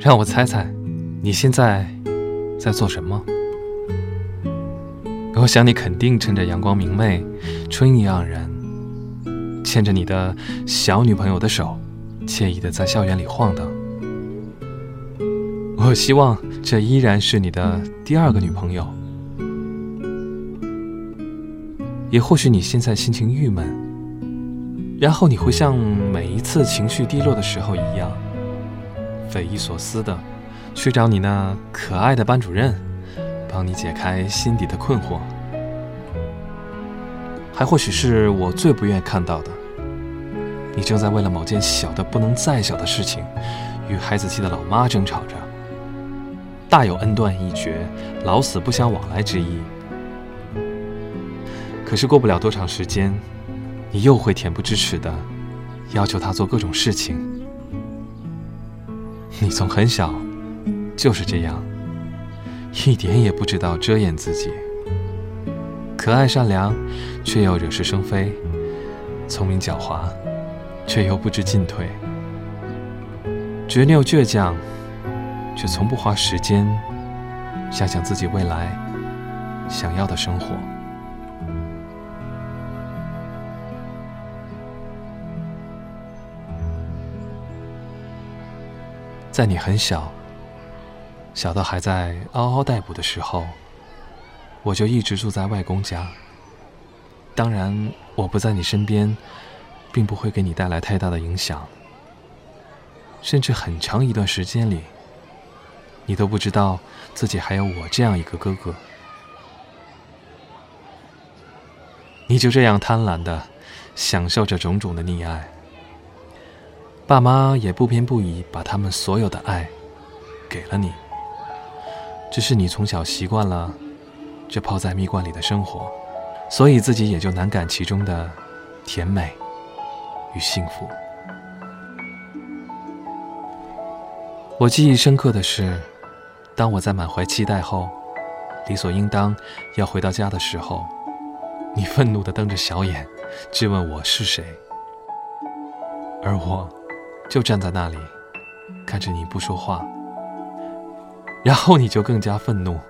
让我猜猜，你现在在做什么？我想你肯定趁着阳光明媚、春意盎然，牵着你的小女朋友的手，惬意的在校园里晃荡。我希望这依然是你的第二个女朋友。也或许你现在心情郁闷，然后你会像每一次情绪低落的时候一样，匪夷所思的去找你那可爱的班主任，帮你解开心底的困惑。还或许是我最不愿意看到的，你正在为了某件小的不能再小的事情，与孩子气的老妈争吵着，大有恩断义绝、老死不相往来之意。可是过不了多长时间，你又会恬不知耻的要求他做各种事情。你从很小就是这样，一点也不知道遮掩自己，可爱善良，却又惹是生非；聪明狡猾，却又不知进退；执拗倔强，却从不花时间想想自己未来想要的生活。在你很小，小到还在嗷嗷待哺的时候，我就一直住在外公家。当然，我不在你身边，并不会给你带来太大的影响。甚至很长一段时间里，你都不知道自己还有我这样一个哥哥。你就这样贪婪的享受着种种的溺爱。爸妈也不偏不倚，把他们所有的爱给了你。只是你从小习惯了这泡在蜜罐里的生活，所以自己也就难感其中的甜美与幸福。我记忆深刻的是，当我在满怀期待后，理所应当要回到家的时候，你愤怒地瞪着小眼，质问我是谁，而我。就站在那里，看着你不说话，然后你就更加愤怒，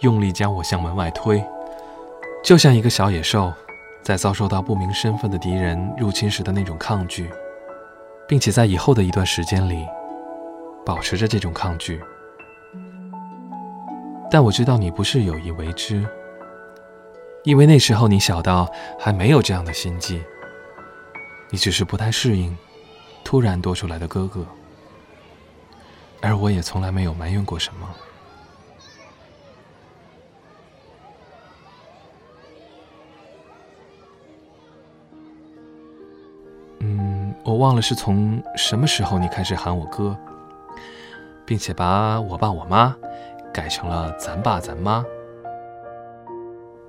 用力将我向门外推，就像一个小野兽在遭受到不明身份的敌人入侵时的那种抗拒，并且在以后的一段时间里保持着这种抗拒。但我知道你不是有意为之，因为那时候你小到还没有这样的心计，你只是不太适应。突然多出来的哥哥，而我也从来没有埋怨过什么。嗯，我忘了是从什么时候你开始喊我哥，并且把我爸我妈改成了咱爸咱妈，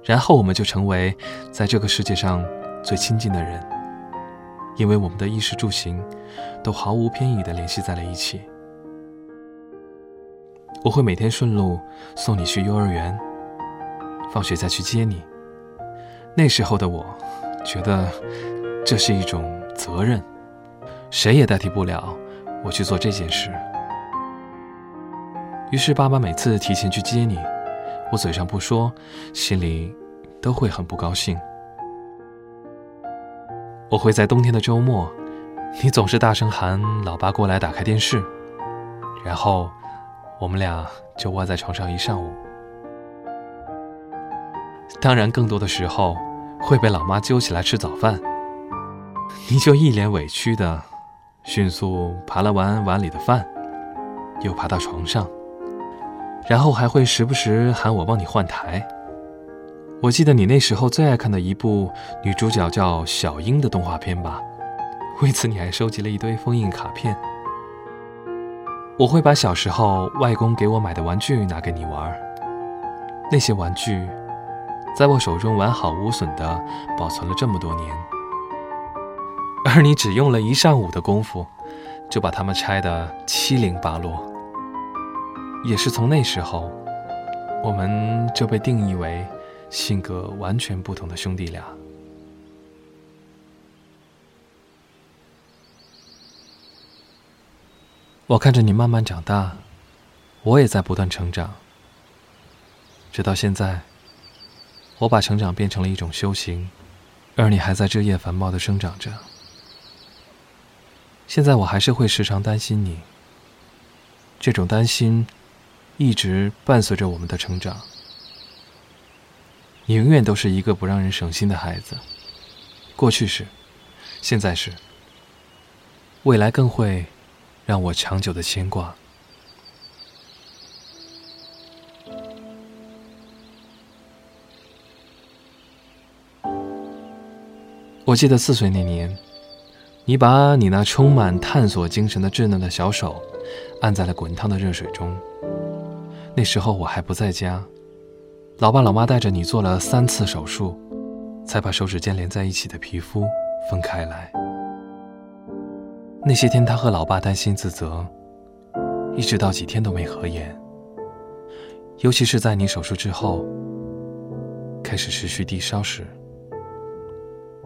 然后我们就成为在这个世界上最亲近的人。因为我们的衣食住行都毫无偏倚地联系在了一起，我会每天顺路送你去幼儿园，放学再去接你。那时候的我，觉得这是一种责任，谁也代替不了我去做这件事。于是爸爸每次提前去接你，我嘴上不说，心里都会很不高兴。我会在冬天的周末，你总是大声喊“老爸过来打开电视”，然后我们俩就窝在床上一上午。当然，更多的时候会被老妈揪起来吃早饭，你就一脸委屈的迅速扒了完碗里的饭，又爬到床上，然后还会时不时喊我帮你换台。我记得你那时候最爱看的一部女主角叫小樱的动画片吧？为此你还收集了一堆封印卡片。我会把小时候外公给我买的玩具拿给你玩，那些玩具在我手中完好无损地保存了这么多年，而你只用了一上午的功夫就把它们拆得七零八落。也是从那时候，我们就被定义为。性格完全不同的兄弟俩。我看着你慢慢长大，我也在不断成长。直到现在，我把成长变成了一种修行，而你还在枝叶繁茂的生长着。现在我还是会时常担心你，这种担心一直伴随着我们的成长。你永远都是一个不让人省心的孩子，过去是，现在是，未来更会。让我长久的牵挂。我记得四岁那年，你把你那充满探索精神的稚嫩的小手按在了滚烫的热水中。那时候我还不在家，老爸老妈带着你做了三次手术，才把手指间连在一起的皮肤分开来。那些天，他和老爸担心自责，一直到几天都没合眼。尤其是在你手术之后，开始持续低烧时，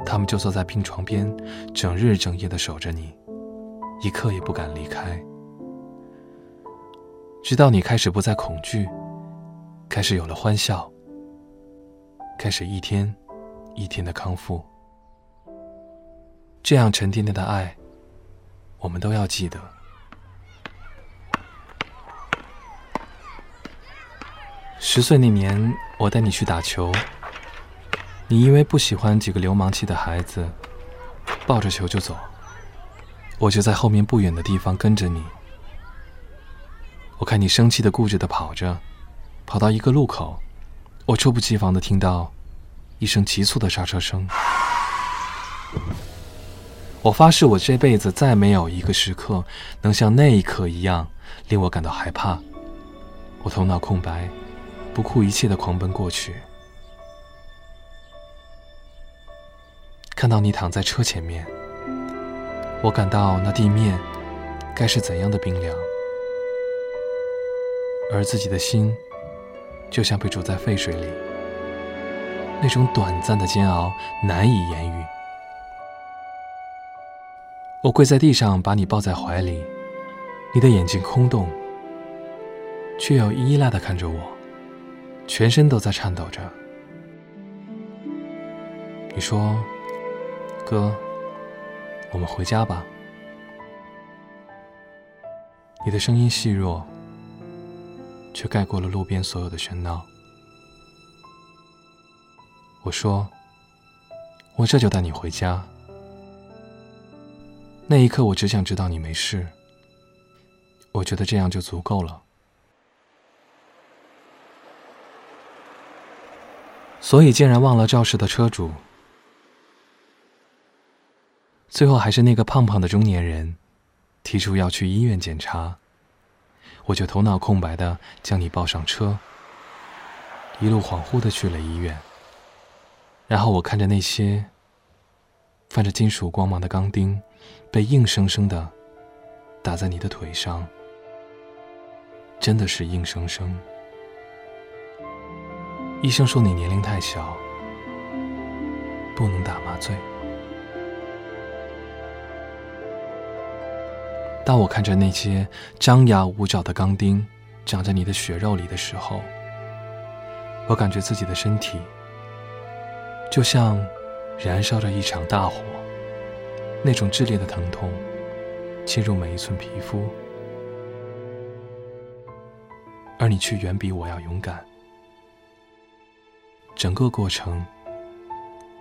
他们就坐在病床边，整日整夜的守着你，一刻也不敢离开。直到你开始不再恐惧，开始有了欢笑，开始一天一天的康复，这样沉甸甸的爱。我们都要记得，十岁那年，我带你去打球，你因为不喜欢几个流氓气的孩子，抱着球就走，我就在后面不远的地方跟着你。我看你生气的、固执的跑着，跑到一个路口，我猝不及防的听到一声急促的刹车声。我发誓，我这辈子再没有一个时刻能像那一刻一样令我感到害怕。我头脑空白，不顾一切的狂奔过去，看到你躺在车前面，我感到那地面该是怎样的冰凉，而自己的心就像被煮在沸水里，那种短暂的煎熬难以言喻。我跪在地上，把你抱在怀里，你的眼睛空洞，却又依赖的看着我，全身都在颤抖着。你说：“哥，我们回家吧。”你的声音细弱，却盖过了路边所有的喧闹。我说：“我这就带你回家。”那一刻，我只想知道你没事。我觉得这样就足够了。所以竟然忘了肇事的车主，最后还是那个胖胖的中年人提出要去医院检查，我就头脑空白的将你抱上车，一路恍惚的去了医院。然后我看着那些泛着金属光芒的钢钉。被硬生生的打在你的腿上，真的是硬生生。医生说你年龄太小，不能打麻醉。当我看着那些张牙舞爪的钢钉长在你的血肉里的时候，我感觉自己的身体就像燃烧着一场大火。那种炽烈的疼痛侵入每一寸皮肤，而你却远比我要勇敢。整个过程，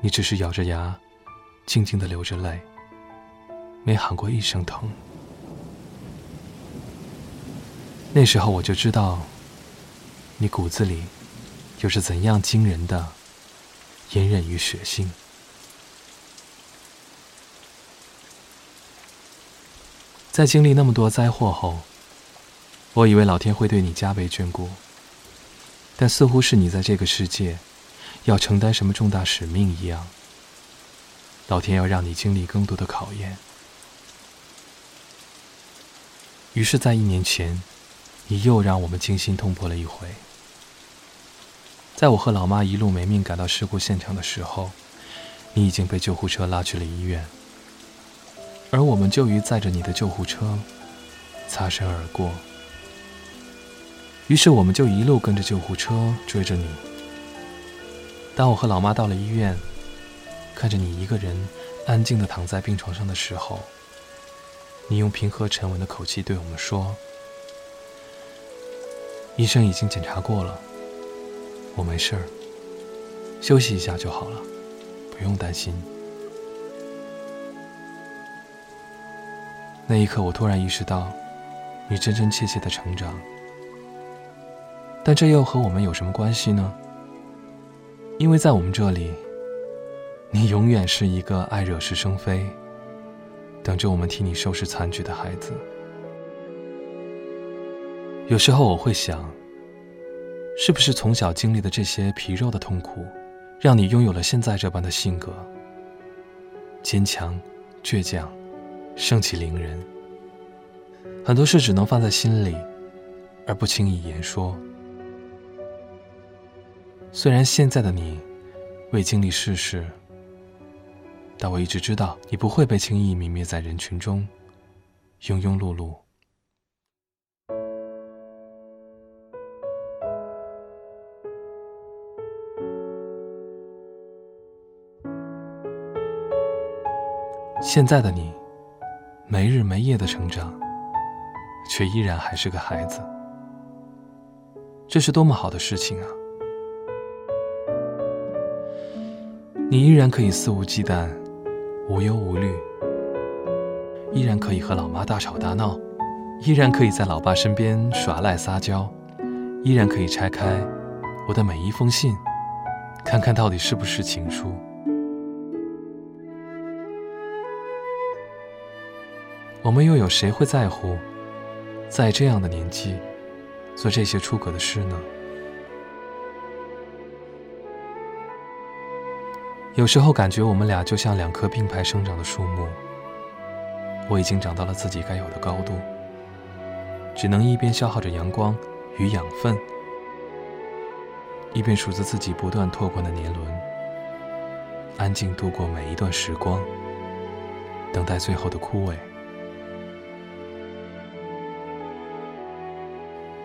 你只是咬着牙，静静的流着泪，没喊过一声疼。那时候我就知道，你骨子里又是怎样惊人的隐忍与血性。在经历那么多灾祸后，我以为老天会对你加倍眷顾，但似乎是你在这个世界要承担什么重大使命一样，老天要让你经历更多的考验。于是，在一年前，你又让我们惊心动魄了一回。在我和老妈一路没命赶到事故现场的时候，你已经被救护车拉去了医院。而我们就于载着你的救护车，擦身而过。于是我们就一路跟着救护车追着你。当我和老妈到了医院，看着你一个人安静地躺在病床上的时候，你用平和沉稳的口气对我们说：“医生已经检查过了，我没事儿，休息一下就好了，不用担心。”那一刻，我突然意识到，你真真切切的成长。但这又和我们有什么关系呢？因为在我们这里，你永远是一个爱惹是生非、等着我们替你收拾残局的孩子。有时候我会想，是不是从小经历的这些皮肉的痛苦，让你拥有了现在这般的性格：坚强、倔强、盛气凌人。很多事只能放在心里，而不轻易言说。虽然现在的你未经历世事，但我一直知道你不会被轻易泯灭在人群中，庸庸碌碌。现在的你没日没夜的成长，却依然还是个孩子，这是多么好的事情啊！你依然可以肆无忌惮、无忧无虑，依然可以和老妈大吵大闹，依然可以在老爸身边耍赖撒娇，依然可以拆开我的每一封信，看看到底是不是情书。我们又有谁会在乎，在这样的年纪做这些出格的事呢？有时候感觉我们俩就像两棵并排生长的树木，我已经长到了自己该有的高度，只能一边消耗着阳光与养分，一边数着自己不断拓宽的年轮，安静度过每一段时光，等待最后的枯萎。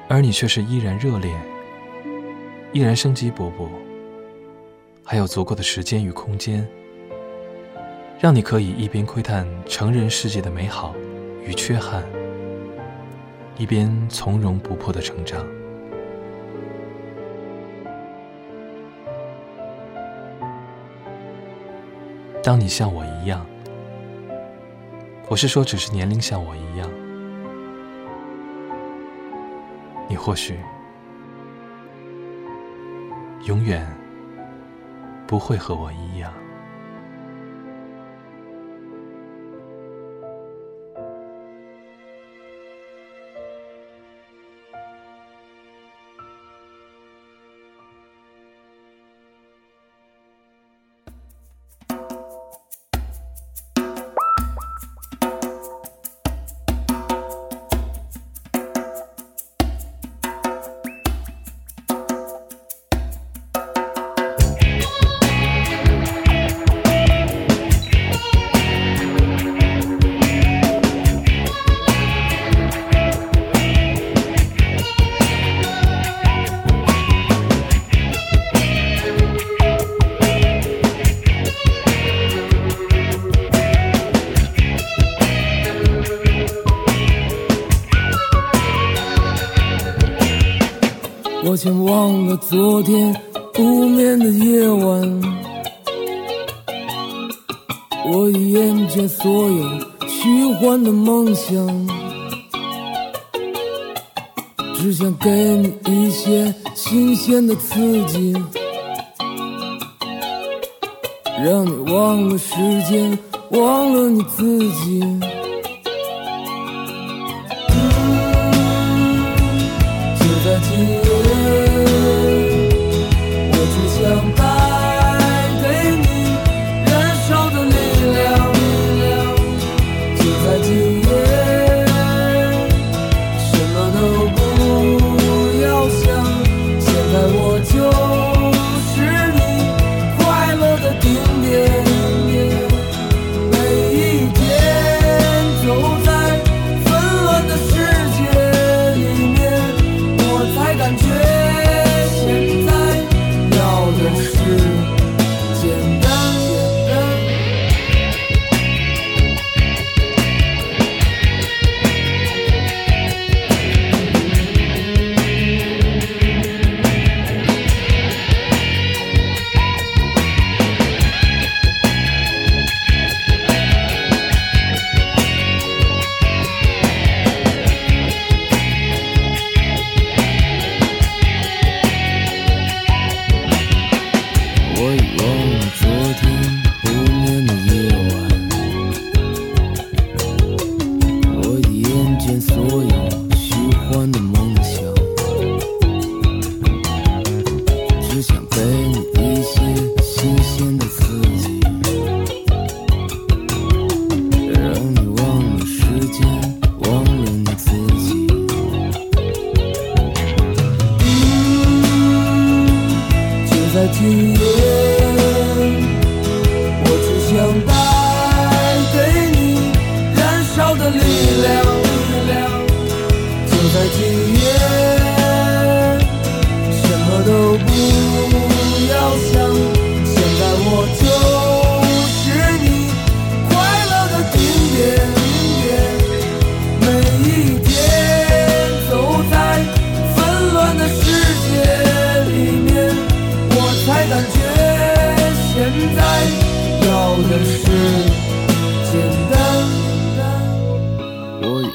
而你却是依然热烈，依然生机勃勃。还有足够的时间与空间，让你可以一边窥探成人世界的美好与缺憾，一边从容不迫的成长。当你像我一样，我是说，只是年龄像我一样，你或许永远。不会和我一样。我竟忘了昨天不眠的夜晚，我已厌倦所有虚幻的梦想，只想给你一些新鲜的刺激，让你忘了时间，忘了你自己。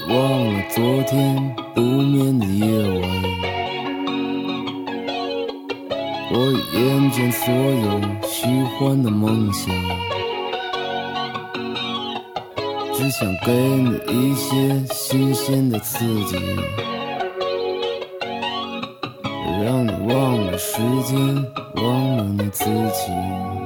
忘了昨天不眠的夜晚，我厌倦所有虚幻的梦想，只想给你一些新鲜的刺激，让你忘了时间，忘了你自己。